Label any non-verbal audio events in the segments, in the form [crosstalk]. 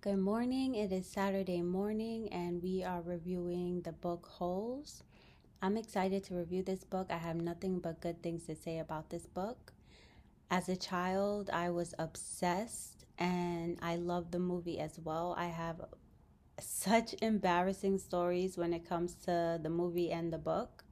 Good morning. It is Saturday morning, and we are reviewing the book Holes. I'm excited to review this book. I have nothing but good things to say about this book. As a child, I was obsessed, and I love the movie as well. I have such embarrassing stories when it comes to the movie and the book.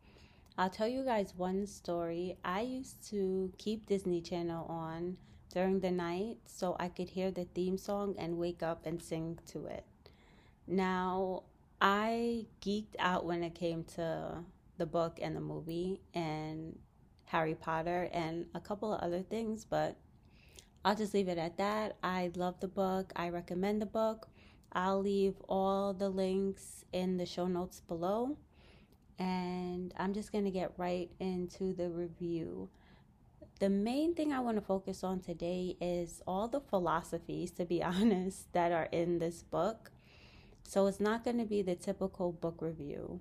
I'll tell you guys one story. I used to keep Disney Channel on during the night so I could hear the theme song and wake up and sing to it. Now, I geeked out when it came to the book and the movie and Harry Potter and a couple of other things, but I'll just leave it at that. I love the book. I recommend the book. I'll leave all the links in the show notes below. And I'm just going to get right into the review the main thing I want to focus on today is all the philosophies, to be [laughs] honest, that are in this book. So it's not going to be the typical book review.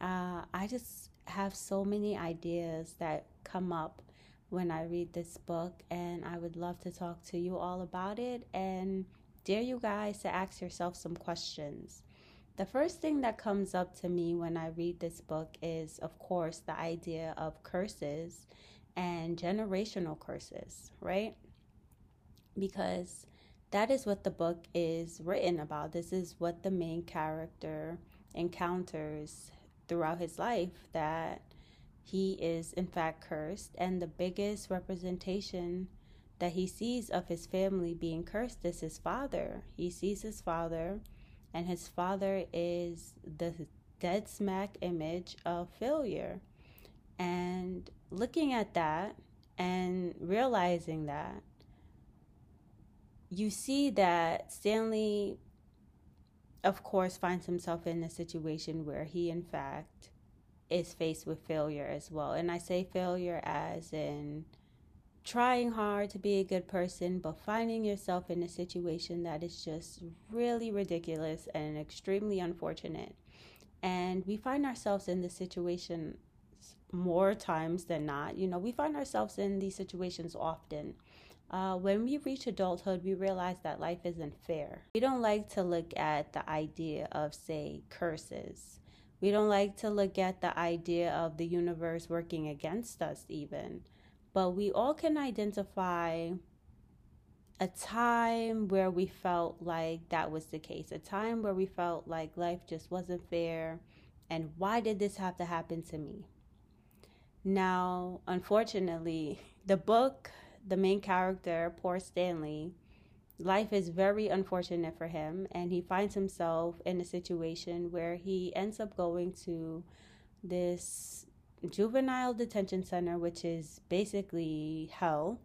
Uh, I just have so many ideas that come up when I read this book, and I would love to talk to you all about it and dare you guys to ask yourself some questions. The first thing that comes up to me when I read this book is, of course, the idea of curses and generational curses, right? Because that is what the book is written about. This is what the main character encounters throughout his life that he is in fact cursed and the biggest representation that he sees of his family being cursed is his father. He sees his father and his father is the dead smack image of failure. And looking at that and realizing that, you see that Stanley, of course, finds himself in a situation where he, in fact, is faced with failure as well. And I say failure as in trying hard to be a good person, but finding yourself in a situation that is just really ridiculous and extremely unfortunate. And we find ourselves in this situation more times than not. You know, we find ourselves in these situations often. Uh, when we reach adulthood, we realize that life isn't fair. We don't like to look at the idea of, say, curses. We don't like to look at the idea of the universe working against us, even. But we all can identify a time where we felt like that was the case, a time where we felt like life just wasn't fair. And why did this have to happen to me? Now, unfortunately, the book, the main character, poor Stanley, life is very unfortunate for him, and he finds himself in a situation where he ends up going to this juvenile detention center, which is basically hell.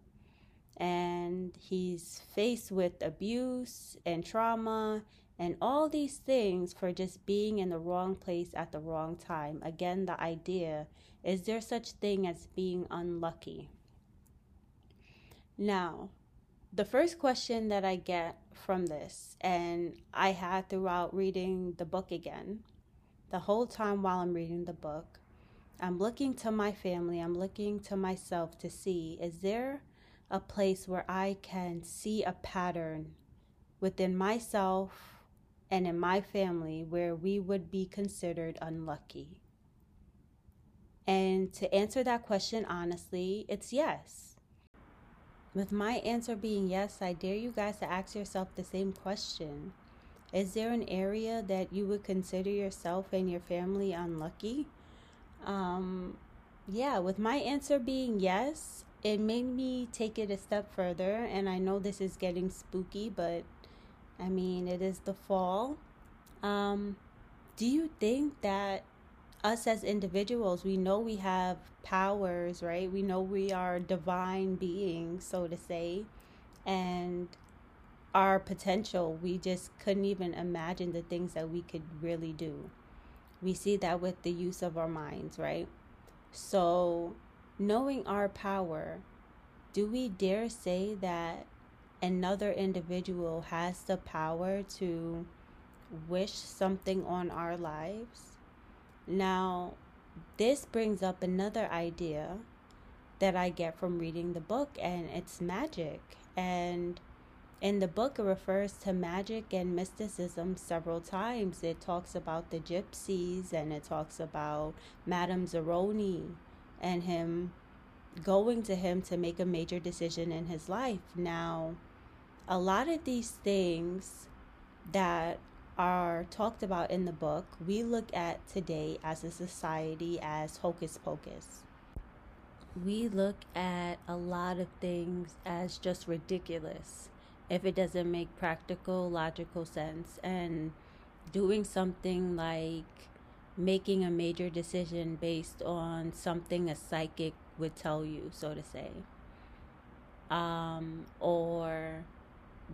And he's faced with abuse and trauma and all these things for just being in the wrong place at the wrong time. Again, the idea is there such thing as being unlucky? Now, the first question that I get from this, and I had throughout reading the book again, the whole time while I'm reading the book, I'm looking to my family, I'm looking to myself to see is there a place where I can see a pattern within myself and in my family where we would be considered unlucky? And to answer that question honestly, it's yes. With my answer being yes, I dare you guys to ask yourself the same question. Is there an area that you would consider yourself and your family unlucky? Um, yeah, with my answer being yes, it made me take it a step further. And I know this is getting spooky, but I mean, it is the fall. Um, do you think that us as individuals, we know we have powers, right? We know we are divine beings, so to say, and our potential, we just couldn't even imagine the things that we could really do. We see that with the use of our minds, right? So, knowing our power, do we dare say that another individual has the power to wish something on our lives? Now, this brings up another idea that I get from reading the book, and it's magic. And in the book, it refers to magic and mysticism several times. It talks about the gypsies and it talks about Madame Zeroni and him going to him to make a major decision in his life. Now, a lot of these things that are talked about in the book, we look at today as a society as hocus pocus. We look at a lot of things as just ridiculous if it doesn't make practical, logical sense. And doing something like making a major decision based on something a psychic would tell you, so to say. Um, or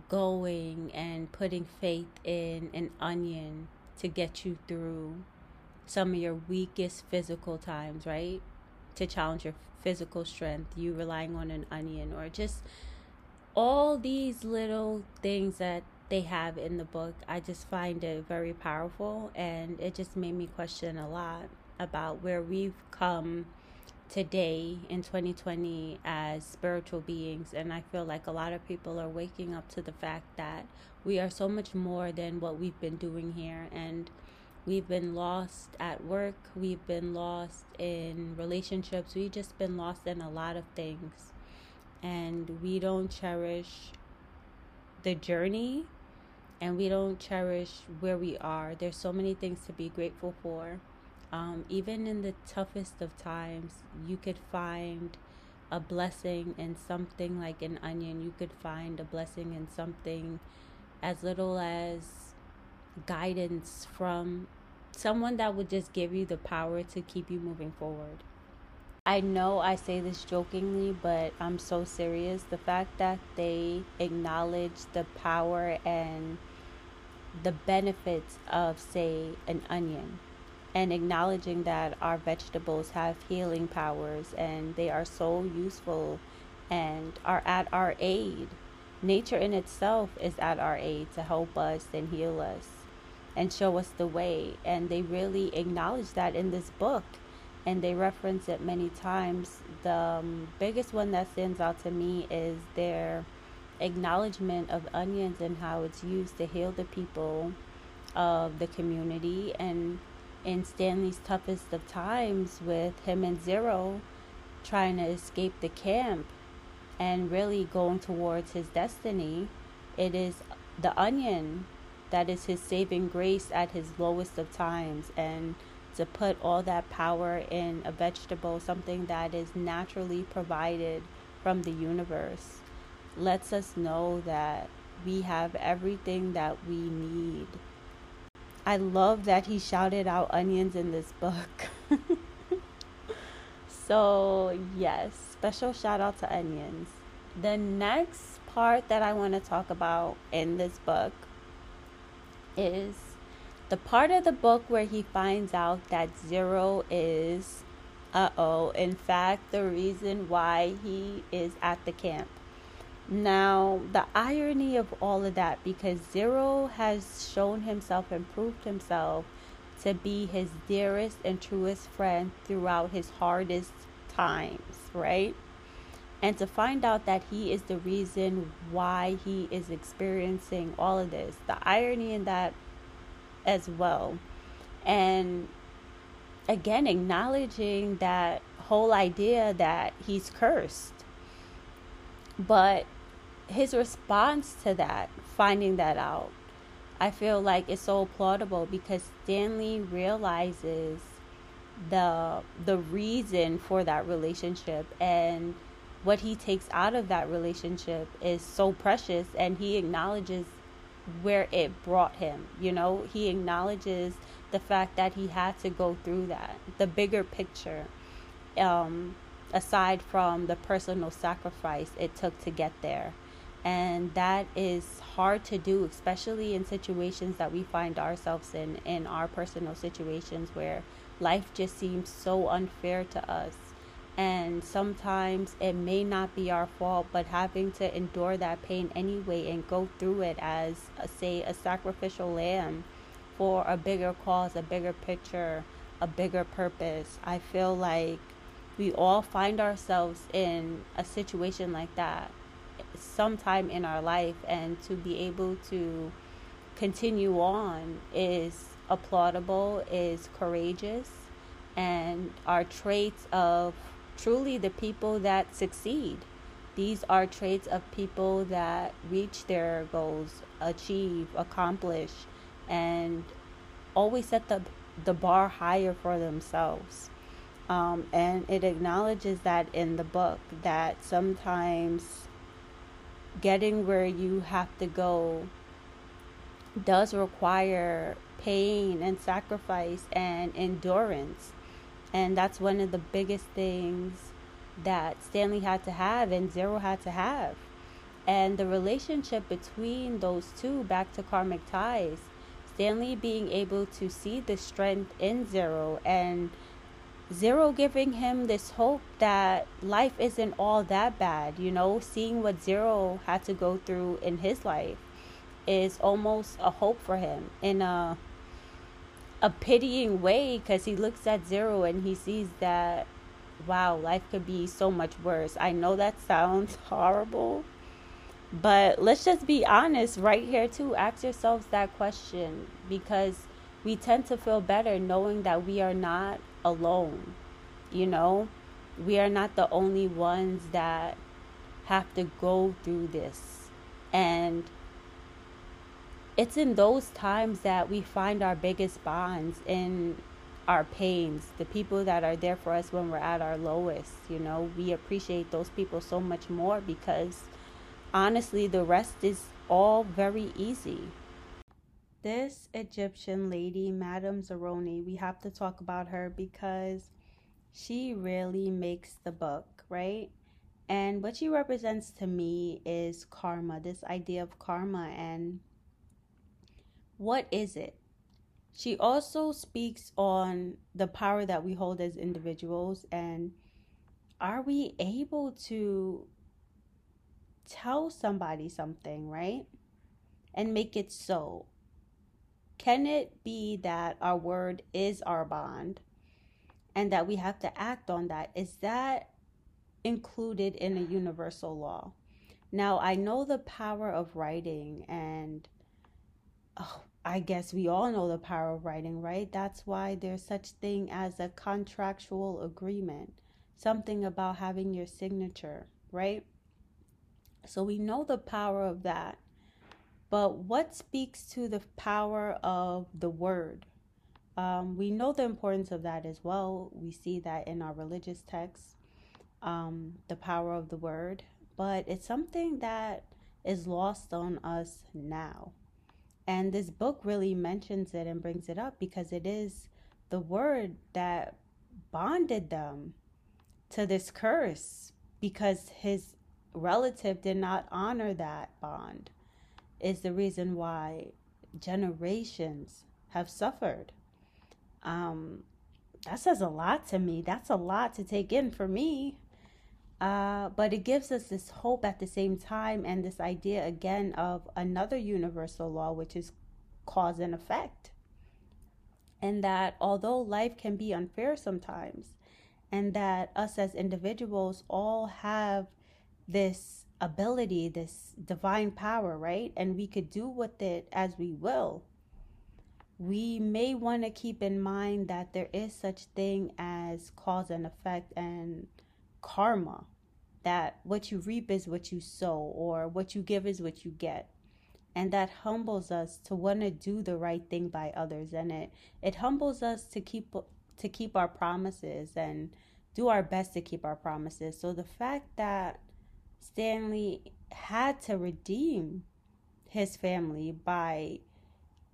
going and putting faith in an onion to get you through some of your weakest physical times, right? To challenge your physical strength, you relying on an onion or just all these little things that they have in the book, I just find it very powerful and it just made me question a lot about where we've come today in 2020 as spiritual beings and I feel like a lot of people are waking up to the fact that we are so much more than what we've been doing here and we've been lost at work, we've been lost in relationships, we've just been lost in a lot of things and we don't cherish the journey and we don't cherish where we are. There's so many things to be grateful for. Um, even in the toughest of times, you could find a blessing in something like an onion. You could find a blessing in something as little as guidance from someone that would just give you the power to keep you moving forward. I know I say this jokingly, but I'm so serious. The fact that they acknowledge the power and the benefits of, say, an onion, and acknowledging that our vegetables have healing powers and they are so useful and are at our aid. Nature in itself is at our aid to help us and heal us and show us the way. And they really acknowledge that in this book and they reference it many times. The um, biggest one that stands out to me is their acknowledgement of onions and how it's used to heal the people of the community. And in Stanley's toughest of times, with him and Zero trying to escape the camp and really going towards his destiny, it is the onion that is his saving grace at his lowest of times. And to put all that power in a vegetable, something that is naturally provided from the universe, lets us know that we have everything that we need. I love that he shouted out onions in this book. [laughs] so, yes, special shout out to onions. The next part that I want to talk about in this book is the part of the book where he finds out that Zero is, uh oh, in fact, the reason why he is at the camp. Now, the irony of all of that, because Zero has shown himself and proved himself to be his dearest and truest friend throughout his hardest times, right? And to find out that he is the reason why he is experiencing all of this. The irony in that as well. And again, acknowledging that whole idea that he's cursed. But his response to that, finding that out, I feel like it's so applaudable because Stanley realizes the the reason for that relationship and what he takes out of that relationship is so precious and he acknowledges where it brought him. You know, he acknowledges the fact that he had to go through that, the bigger picture, um, aside from the personal sacrifice it took to get there. And that is hard to do, especially in situations that we find ourselves in, in our personal situations where life just seems so unfair to us. And sometimes it may not be our fault but having to endure that pain anyway and go through it as a, say a sacrificial lamb for a bigger cause a bigger picture a bigger purpose i feel like we all find ourselves in a situation like that sometime in our life and to be able to continue on is applaudable, is courageous, and are traits of truly the people that succeed. These are traits of people that reach their goals, achieve, accomplish, and always set the, the bar higher for themselves. Um, and it acknowledges that in the book that sometimes getting where you have to go does require pain and sacrifice and endurance. And that's one of the biggest things that Stanley had to have and Zero had to have. And the relationship between those two, back to karmic ties, Stanley being able to see the strength in Zero and Zero giving him this hope that life isn't all that bad, you know, seeing what Zero had to go through in his life is almost a hope for him in a a pitying way because he looks at Zero and he sees that wow, life could be so much worse. I know that sounds [laughs] horrible, but let's just be honest right here too. Ask yourselves that question because we tend to feel better knowing that we are not alone. You know, we are not the only ones that have to go through this. And it's in those times that we find our biggest bonds in our pains, the people that are there for us when we're at our lowest. You know, we appreciate those people so much more because honestly, the rest is all very easy. This Egyptian lady, Madame Zeroni, we have to talk about her because she really makes the book, right? And what she represents to me is karma, this idea of karma and what is it? She also speaks on the power that we hold as individuals and are we able to tell somebody something, right? And make it so. Can it be that our word is our bond and that we have to act on that? Is that included in a universal law? Now, I know the power of writing, and oh, I guess we all know the power of writing, right? That's why there's such thing as a contractual agreement, something about having your signature, right? So we know the power of that. But what speaks to the power of the word? Um, we know the importance of that as well. We see that in our religious texts, um, the power of the word. But it's something that is lost on us now. And this book really mentions it and brings it up because it is the word that bonded them to this curse because his relative did not honor that bond is the reason why generations have suffered. Um, that says a lot to me. That's a lot to take in for me. Uh, but it gives us this hope at the same time and this idea again of another universal law, which is cause and effect. And that although life can be unfair sometimes, and that us as individuals all have this ability, this divine power, right? And we could do with it as we will. We may want to keep in mind that there is such thing as cause and effect and karma. That what you reap is what you sow, or what you give is what you get. And that humbles us to want to do the right thing by others. And it, it humbles us to keep to keep our promises and do our best to keep our promises. So the fact that Stanley had to redeem his family by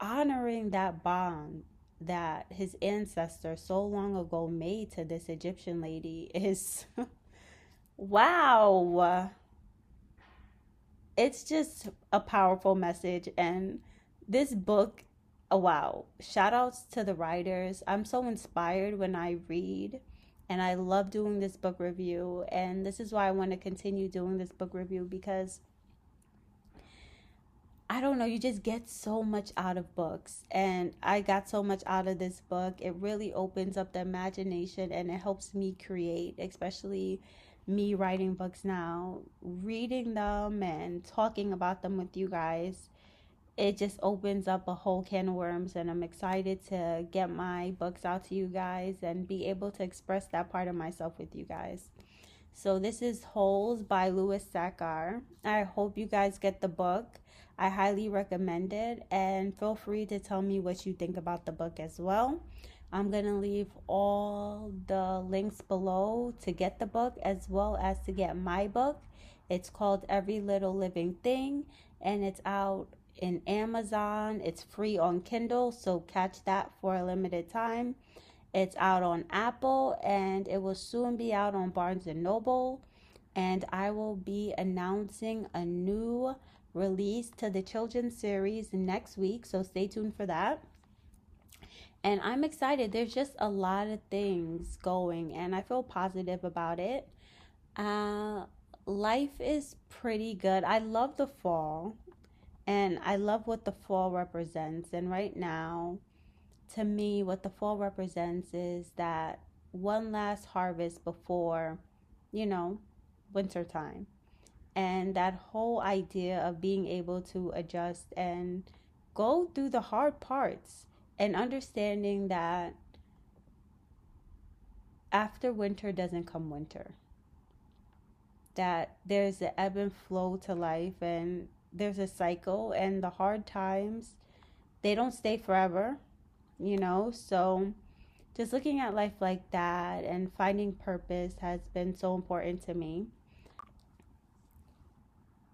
honoring that bond that his ancestor so long ago made to this Egyptian lady is [laughs] wow. It's just a powerful message and this book oh wow. Shout outs to the writers. I'm so inspired when i read and I love doing this book review. And this is why I want to continue doing this book review because I don't know, you just get so much out of books. And I got so much out of this book. It really opens up the imagination and it helps me create, especially me writing books now, reading them and talking about them with you guys, it just opens up a whole can of worms. And I'm excited to get my books out to you guys and be able to express that part of myself with you guys. So, this is Holes by Louis Sachar. I hope you guys get the book. I highly recommend it. And feel free to tell me what you think about the book as well. I'm going to leave all the links below to get the book as well as to get my book. It's called Every Little Living Thing and it's out in Amazon. It's free on Kindle, so catch that for a limited time. It's out on Apple and it will soon be out on Barnes and Noble. And I will be announcing a new release to the children's series next week, so stay tuned for that. And I'm excited. There's just a lot of things going, and I feel positive about it. Uh, life is pretty good. I love the fall, and I love what the fall represents. And right now, to me, what the fall represents is that one last harvest before, you know, winter time. And that whole idea of being able to adjust and go through the hard parts and understanding that after winter doesn't come winter. That there's an ebb and flow to life and there's a cycle and the hard times they don't stay forever, you know? So just looking at life like that and finding purpose has been so important to me.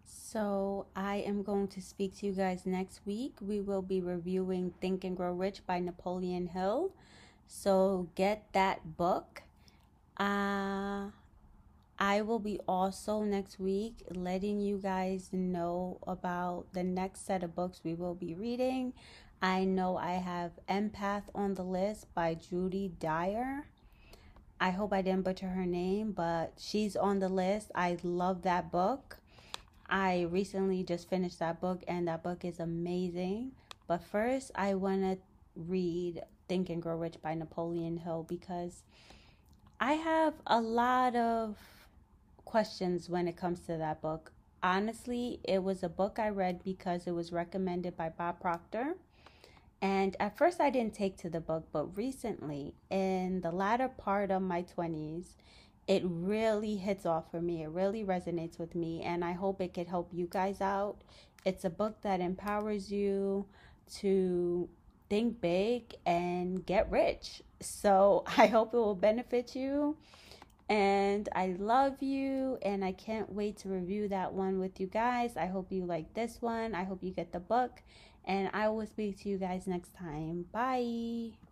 So, I am going to speak to you guys next week. We will be reviewing Think and Grow Rich by Napoleon Hill. So, get that book. Uh, I will be also next week letting you guys know about the next set of books we will be reading. I know I have Empath on the list by Judy Dyer. I hope I didn't butcher her name, but she's on the list. I love that book. I recently just finished that book, and that book is amazing. But first, I want to read Think and Grow Rich by Napoleon Hill because I have a lot of questions when it comes to that book. Honestly, it was a book I read because it was recommended by Bob Proctor. And at first, I didn't take to the book, but recently, in the latter part of my 20s, it really hits off for me. It really resonates with me, and I hope it could help you guys out. It's a book that empowers you to think big and get rich. So [laughs] I hope it will benefit you. And I love you, and I can't wait to review that one with you guys. I hope you like this one. I hope you get the book, and I will speak to you guys next time. Bye.